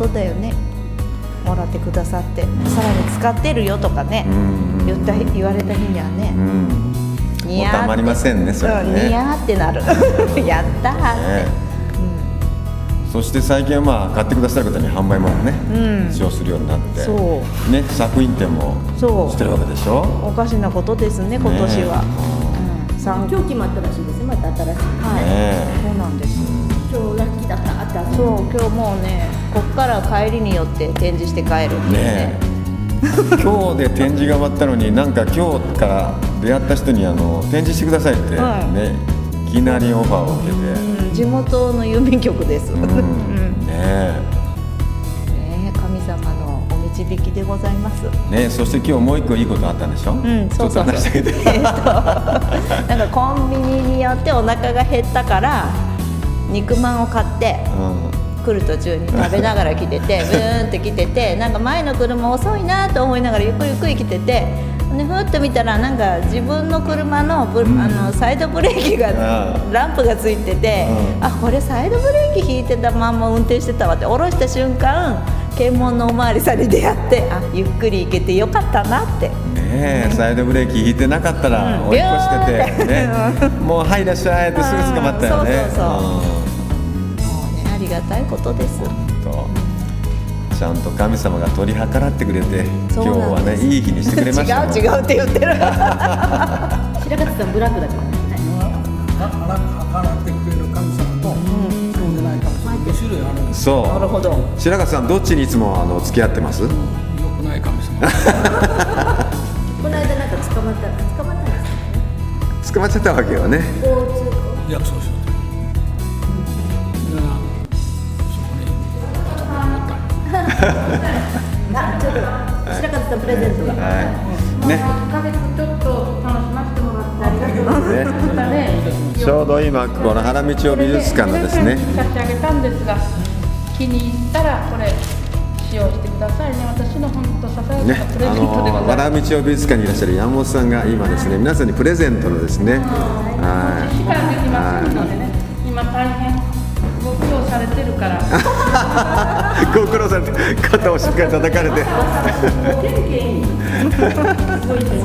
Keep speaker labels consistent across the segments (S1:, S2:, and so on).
S1: ことだよね。もらってくださって。さらに使ってるよとかね。
S2: うん。
S1: 言った言われた日には
S2: う
S1: ね
S2: うたまりませんねそれね。
S1: ニヤーってなる。やったーって、
S2: ね。そして最近はまあ買ってくださる方に販売もね、
S1: うん。
S2: 使用するようになって
S1: そ
S2: ね作品展も
S1: そう。
S2: してるわけでしょ？
S1: おかしなことですね今年は、
S2: ね
S1: うん。三
S3: 今日決まったらしいですねまた新しい。
S1: はい、
S2: ね。
S1: そうなんです。
S3: 今日ラッキーだったって
S1: そう今日もうねこっから帰りによって展示して帰る。っていうね
S2: ね 今日で展示が終わったのになんか今日から出会った人にあの展示してくださいってね、
S1: はい。
S2: いきなりオファーを受けて、
S1: うん、地元の郵便局です、
S2: うん。
S1: うん。
S2: ね
S1: ね神様のお導きでございます。
S2: ねそして今日もう一個いいことあったんでしょ、
S1: うん、
S2: ちょっと話してあげて
S1: えっと、なんかコンビニによってお腹が減ったから肉まんを買って
S2: うん
S1: 来る途中に食べながら来てて ブーンって来ててなんか前の車遅いなと思いながらゆっくりゆっくり来ててでふっと見たらなんか自分の車のブ、
S2: ん。
S1: あのサイドブレーキが
S2: うん
S1: ランプがついてて、
S2: うん。
S1: あこれサイドブレーキ引いてたまんま運転してたわって下ろした瞬間検問のおまわりさんに出会ってあゆっくり行けてよかったなって。
S2: ねえサイドブレーキ引いてなかったら
S1: うん。
S2: 追い越してて、ね、もう「はいいらっしゃい」ってすぐ捕まったよね。
S1: うん。そうそうそうがたいことです。
S2: ちゃんと神様が取り計らってくれて今
S1: そう
S2: 日はねいい日にしてくれました
S1: 違う違うって言ってる。
S3: 白勝さんブラックだから
S4: 払ってくれる神様と、そうでない神様2種類あるん。です
S2: そう。
S1: なるほど。
S2: 白勝さんどっちにいつもあの付き合ってます？
S4: よくない神様。
S3: この間なんか捕まった捕まったんです
S2: 捕まっちゃったわけよね。
S3: 交通
S4: 約束しよう
S3: 白勝さんプレゼントが
S2: はい。ね。
S5: 1ヶ月ちょっと楽しませてもらってありがとうございま
S2: ちょうど今この原道を美術館のですね。
S5: 差し上げたんですが、気に入ったらこれ使用してくださいね。私の本当ささや
S2: ね
S5: かなプレ
S2: あ
S5: ゼントでご
S2: の
S5: ざいます。
S2: 原道を美術館にいらっしゃる山本さんが今ですね皆さんにプレゼントのですね。は
S5: 時間できませんのでね、今大変ご苦労されてるから、
S2: い ご苦労されて肩をしっかり叩かれて
S1: 素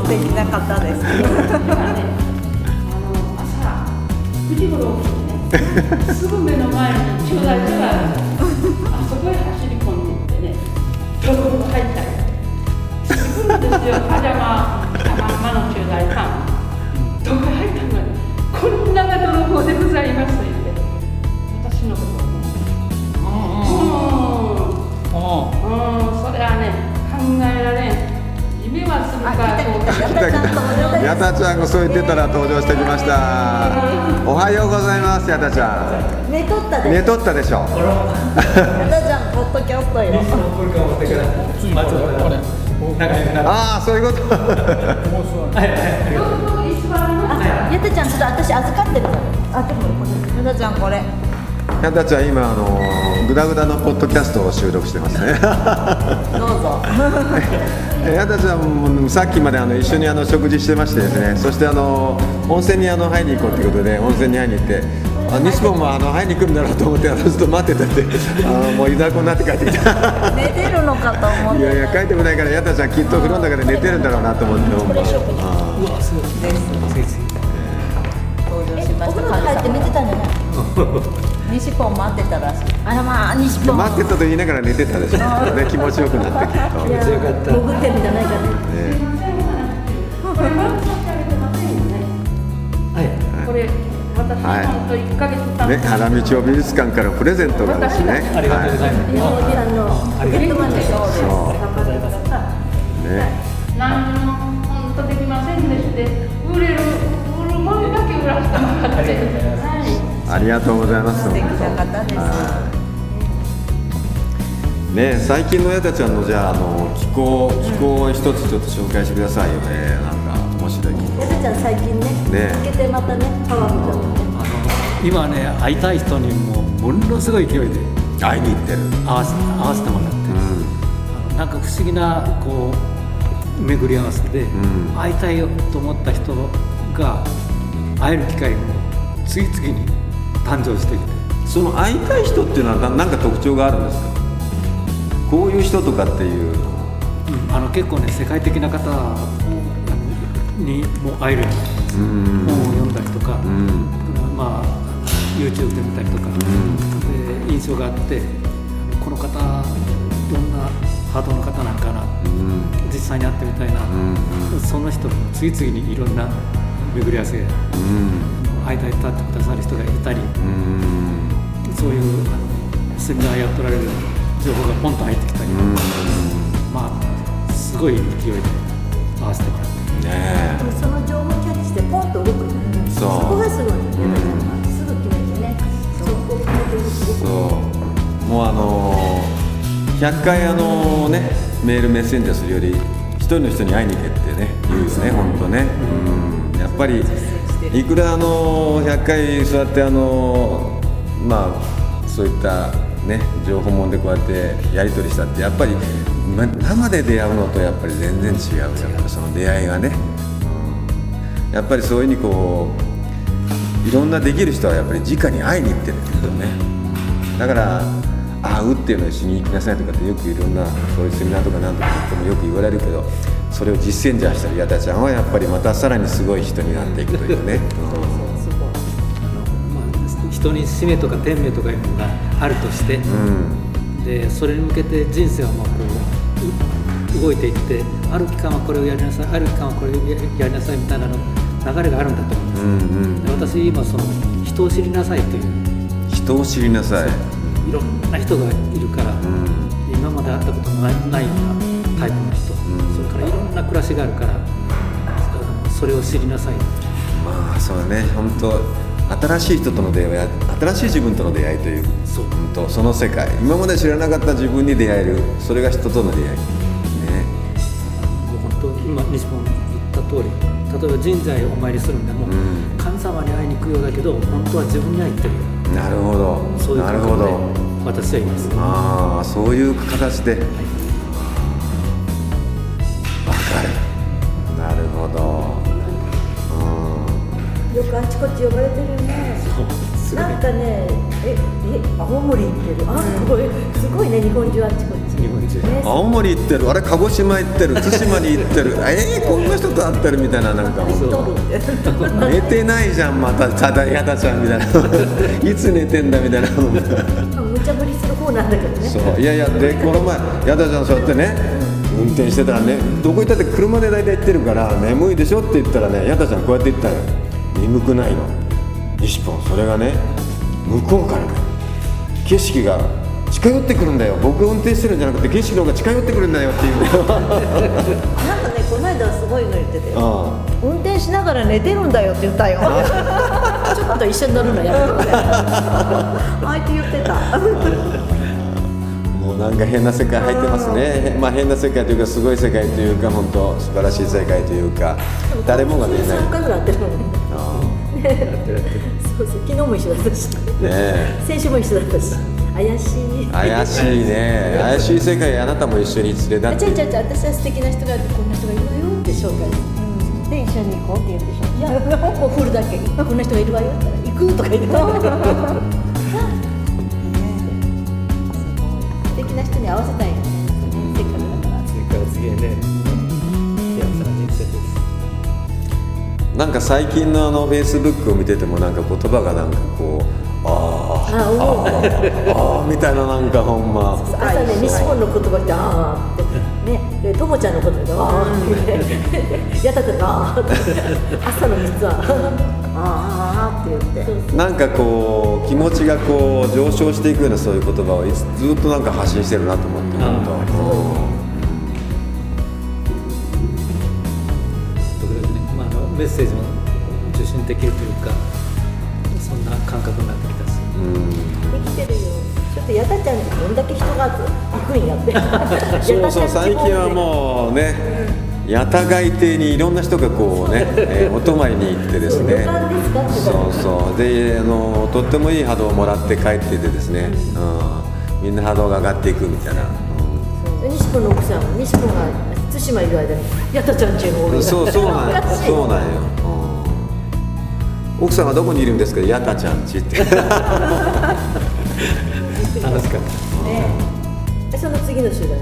S1: 敵な方です。
S5: 今ね、朝9時頃起きてね、すぐ目の前に駐在所があ。あそこへ走り込んでいってね、入ったり。すぐですよ、パジャマ、そう
S2: 言ってたら登場してきました。おはようございますやたちゃ
S1: 寝とったで。
S2: ん寝とったでしょ。
S1: やだじゃんポッドキャストよ。
S2: ああそういうこと。
S3: やたちゃんちょっと私預かってるから。あでもこれ。
S1: やだちゃんこれ。
S2: やたちゃん今あのグダグダのポッドキャストを収録してますね。
S1: どうぞ。
S2: やたちゃんもさっきまであの一緒にあの食事してましてですね。そしてあの温泉にあの入りに行こうということで温泉に入りに行ってあ西本もあの入りに行くんだろうと思ってあのずっと待ってたって あのもういざこになって帰ってきた。
S1: 寝てるのかと思って。
S2: いやいや帰ってこないからやたちゃんきっと風呂の中で寝てるんだろうなと思ってほん。まあ
S1: 登場しました。
S3: お風呂に入って寝てたんじゃない
S1: 西ポン待ってたらしい。
S3: あらまあ西
S2: ー
S3: 本
S2: 待ってたと言いながら寝てたでしょ、ね、気持ちよくなってきっと、ね、
S3: 潜ってるんじゃないかね。
S5: これ、私、
S2: はい。
S5: 本当1ヶ月経
S2: ね、原道美術館からプレゼントがですね。ありがとうござい
S3: 日本人のポケットマネー
S2: そう。ね。
S5: 何にも本当できませんでして。売れる売るものだけ売らせてもらって。はい
S2: ありがとうございます。
S1: 素敵な方です。
S2: はい。ね最近の親たちゃんのじゃああの気候気候を一つちょっと紹介してくださいよ。ねなんか面白い気候。
S3: やたちゃん最近ね
S2: ね。
S3: つけてまたねパワーも
S4: 今ね会いたい人にもものすごい勢いで
S2: 会いに行ってる。
S4: 会わせ会わせてもらって、
S2: う
S4: あのなんか不思議なこう巡り合わせで、
S2: ん。
S4: 会いたいよと思った人が会える機会が次々に誕生してきて
S2: んその会いたい人っていうのはななんか特徴があるんですか？こういう人とかっていう
S4: うんあの結構ね世界的な方にも会えるよう
S2: うん。
S4: に本を読んだりとか、
S2: うん。
S4: まあ YouTube で見たりとか、で印象があってこの方どんなハートの方なんかな
S2: うん。
S4: 実際に会ってみたいな、
S2: うん
S4: その人も次々にいろんな巡り合わせ間に立ってくださる人がいたり
S2: うん
S4: そういうあのセミナーやっておられる情報がポンと入ってきたり、まあすごい勢いで合わせてもらって。
S2: ね
S3: その情報キャッチしてポンと動く
S2: そう。
S3: こがすごいねやたちゃんはすぐ決めてね。そこを決めて
S2: そう。もうあのー100回あのねメールメッセンジャーするより一人の人に会いに行けってね言うよね本当ね。うん。やっぱりいくらあの100回そうやってあのまあそういったね情報もんでこうやってやり取りしたってやっぱり生で出会うのとやっぱり全然違うやっぱその出会いがね。うんやっぱりそういうふうにこういろんなできる人はやっぱり直に会いに行ってるってことね。だから会うっていうのを一緒に行きなさいとかってよくいろんなそういうセミナーとかなんとか言ってもよく言われるけどそれを実践じゃしたら矢田ちゃんはやっぱりまたさらにすごい人になっていくというね、
S4: まあ、人に使命とか天命とかいうのがあるとして、
S2: うん。
S4: でそれに向けて人生はまあこうう動いていってある期間はこれをやりなさいある期間はこれをややりなさいみたいなの流れがあるんだと思うんです、
S2: うんうん
S4: で私今その人を知りなさいという。
S2: 人を知りなさい、
S4: いろんな人がいるから、
S2: うん。
S4: 今まで会ったことのないないようなタイプの人、暮らしがあるからそれを知りなさい。
S2: まあそうだね。本当新しい人との出会いは新しい自分との出会いという
S4: そう。
S2: 本当その世界。今まで知らなかった自分に出会える。それが人との出会い。ね。
S4: もう本当今西本言った通り例えば神社へお参りするんでも、
S2: うん。
S4: 神様に会いに行くようだけど本当は自分に会いに行ってるよ。
S2: なるほど。
S4: そういう
S2: なるほど。
S4: 感覚で私はいます。
S2: ああそういう形で。わかる。なるほど。うん。
S3: よくあちこち呼ばれてるよねなんかねええ青森行ってる。あすごい。すごいね日本中あちこち。
S4: 日本中。
S3: ね。
S2: 青森行ってる。あれ鹿児島行ってる。対馬に行ってる。えー、こんな人と会ってるみたいななんか。寝てないじゃんまた。ただやだちゃんみたいな。いつ寝てんだみたいな。
S3: 無茶ぶりする方なんだけどね。
S2: そう。いやいやでこの前やだちゃんそうやってね運転してたらねどこ行ったって車で大体行ってるから眠いでしょって言ったらねやだちゃんこうやって言ったの眠くないの。西ポンそれがね向こうからね景色が近寄ってくるんだよ。僕が運転してるんじゃなくて景色の方が近寄ってくるんだよっていう。ね
S3: なんかねこの間すごいの言ってたよ
S2: あ。
S3: 運転しながら寝てるんだよって言ったよ。ちょっと一緒に乗るのやめてくれ。あえて言ってた。
S2: あもうなんか変な世界入ってますね。まあ変な世界というかすごい世界というか本当素晴らしい世界というか誰もが出ない
S3: 3回ぐらってるもんね。
S2: あ
S3: そうそう昨日も一緒だったし。
S2: あねえ。
S3: 先週も一緒だったし。怪しい。
S2: 怪しいね。怪しい世界あなたも一緒に連れ
S3: あ
S2: 立って。
S3: ちゃうちゃうちゃう私は素敵な人がいてこんな人がいるわよって紹介。で一緒に行こうって言うでしょいやもう振るだけ。こんな人がいるわよって言ったら行くとか言って に合わせたいせっかくだから
S4: 次から次へね幸せな人生です
S2: なんか最近のあのフェイスブックを見ててもなんか言葉がなんかこうあ
S3: あ
S2: あーみたいななんかほんま。
S3: 朝ね西本の言葉ってあーってねでともちゃんの言葉であーって やたたがあーって朝の3つはああって言って
S2: なんかこう気持ちがこう上昇していくようなそういう言葉をいつずっとなんか発信してるなと思って本当
S4: メッセージも受信できるというかそんな感覚になってきたし
S2: うん
S3: できてるよちょっとやたちゃんにどんだけ人が行くんやって
S2: そうそう最近はもうね八田街亭にいろんな人がこうね、えー お泊まりに行ってですね。そうそう。であのとってもいい波動をもらって帰っててですね、うん、みんな波動が上がっていくみたいな、
S3: で西子の奥さんも西子が対馬いる間にやたちゃんちの
S2: そうそうなんよ。そうなんよ、うん。奥さんはどこにいるんですか？八田ちゃんちって。
S4: 楽しかった。
S3: でその次の週だね。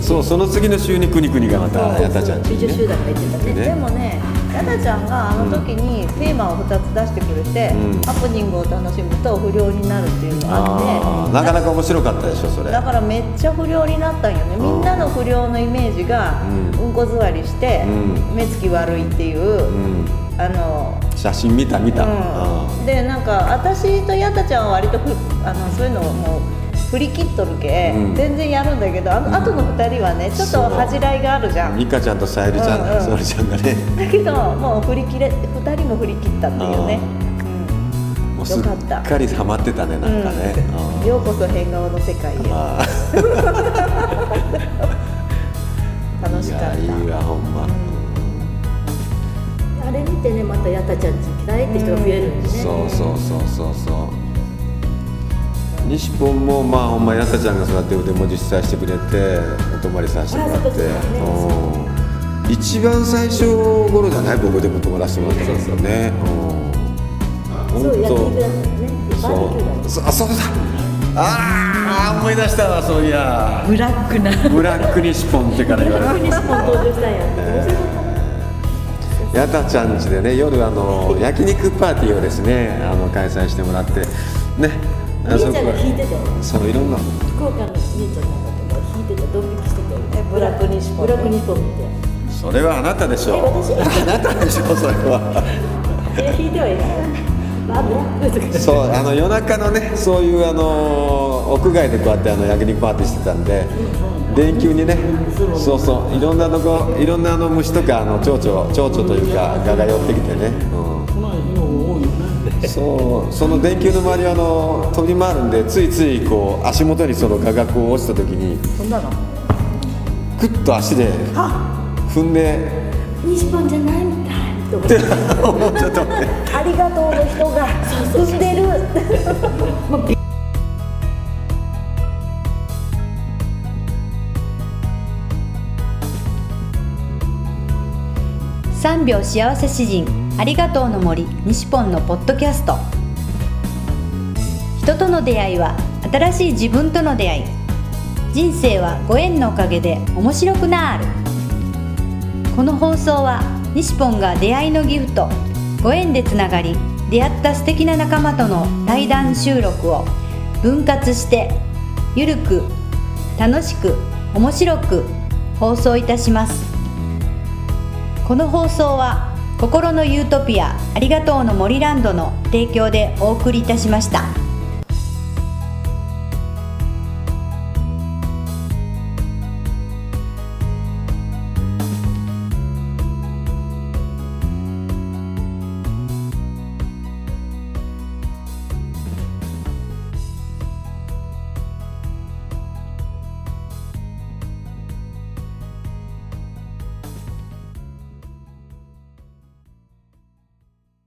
S2: そうその次の週にくにくにがまた八田ちゃんね。
S3: 美女集団が行ってたね。
S2: ね。
S1: でもねやだちゃんがあの時にテーマを2つ出してくれて、
S2: うん。
S1: ハプニングを楽しむと不良になるっていうのがあって
S2: なかなか面白かったでしょそれ。
S1: だからめっちゃ不良になったんよね。みんなの不良のイメージが
S2: うん。
S1: うんこ座りして
S2: うん。
S1: 目つき悪いっていう、
S2: うん。
S1: あの
S2: 写真見た見た、あ
S1: うん、でなんか私とやたちゃんは割とふあのそういうのをもう振り切っとるけ、
S2: うん。
S1: 全然やるんだけどあの、後の2人はねちょっと恥じらいがあるじゃん。
S2: ーミカちゃんとさゆりちゃん、
S1: うんうん。
S2: さゆりちゃんがね。
S1: だけどもう振り切れ2人も振り切ったっていうね、
S2: もうすっ
S1: よかった。
S2: かりハマってたねなんかね、
S1: うん、ようこそ変顔の世界へ。楽しかった。
S2: いやいいわほんま、
S3: あれ見てねまたやたちゃんち行きたいって人が増えるんでね。
S2: そうそうそうそうそう西本もまあほんまやたちゃんがそうやって腕文字伝えしてくれてお泊まりさせてもらって、うん一番最初頃じゃない僕でも泊まらせてもらったんですよね。うん。
S3: そう焼
S2: 本当。
S3: バーベキューだった
S2: そうあそうだ。ああ思い出したわそういや。
S1: ブラックな。
S2: ブラック西本ってから言われて。
S3: 西本登場したんやた
S2: やたちゃん家でね夜あの焼肉パーティーをですねあの開催してもらってねあ
S3: 姉ちゃんが
S2: そこ
S3: 弾いてたよ
S2: そういろんな。
S3: 福岡の姉ちゃんなんかとか弾いてたドン引きしてたよ
S1: えブラック西本
S3: ブラック日本見て
S2: それはあなたでしょ。
S3: え私？
S2: あなたでしょそれは。
S3: え弾いてはいない。あブラックとか。
S2: そうあの夜中のねそういうあの屋外でこうやってあの焼肉パーティーしてたんで電球にねそうそういろんなとこいろんなあの虫とかあの蝶々蝶々というか蛾が寄ってきてね、うん、そうその電球の周りはあの飛び回るんでついついこう足元にその蛾がこう落ちた時に
S1: そんなの？
S2: クッと足で踏んで
S3: 西本じゃないみたい。と思って
S2: 思っちゃったね。
S1: ありがとうの人が踏んでる。
S6: 3秒幸せ詩人ありがとうの森西ポンのポッドキャスト。人との出会いは新しい自分との出会い。人生はご縁のおかげで面白くなる。この放送は西ポンが出会いのギフトご縁でつながり出会った素敵な仲間との対談収録を分割してゆるく楽しく面白く放送いたします。この放送は心のユートピアありがとうの森ランドの提供でお送りいたしました。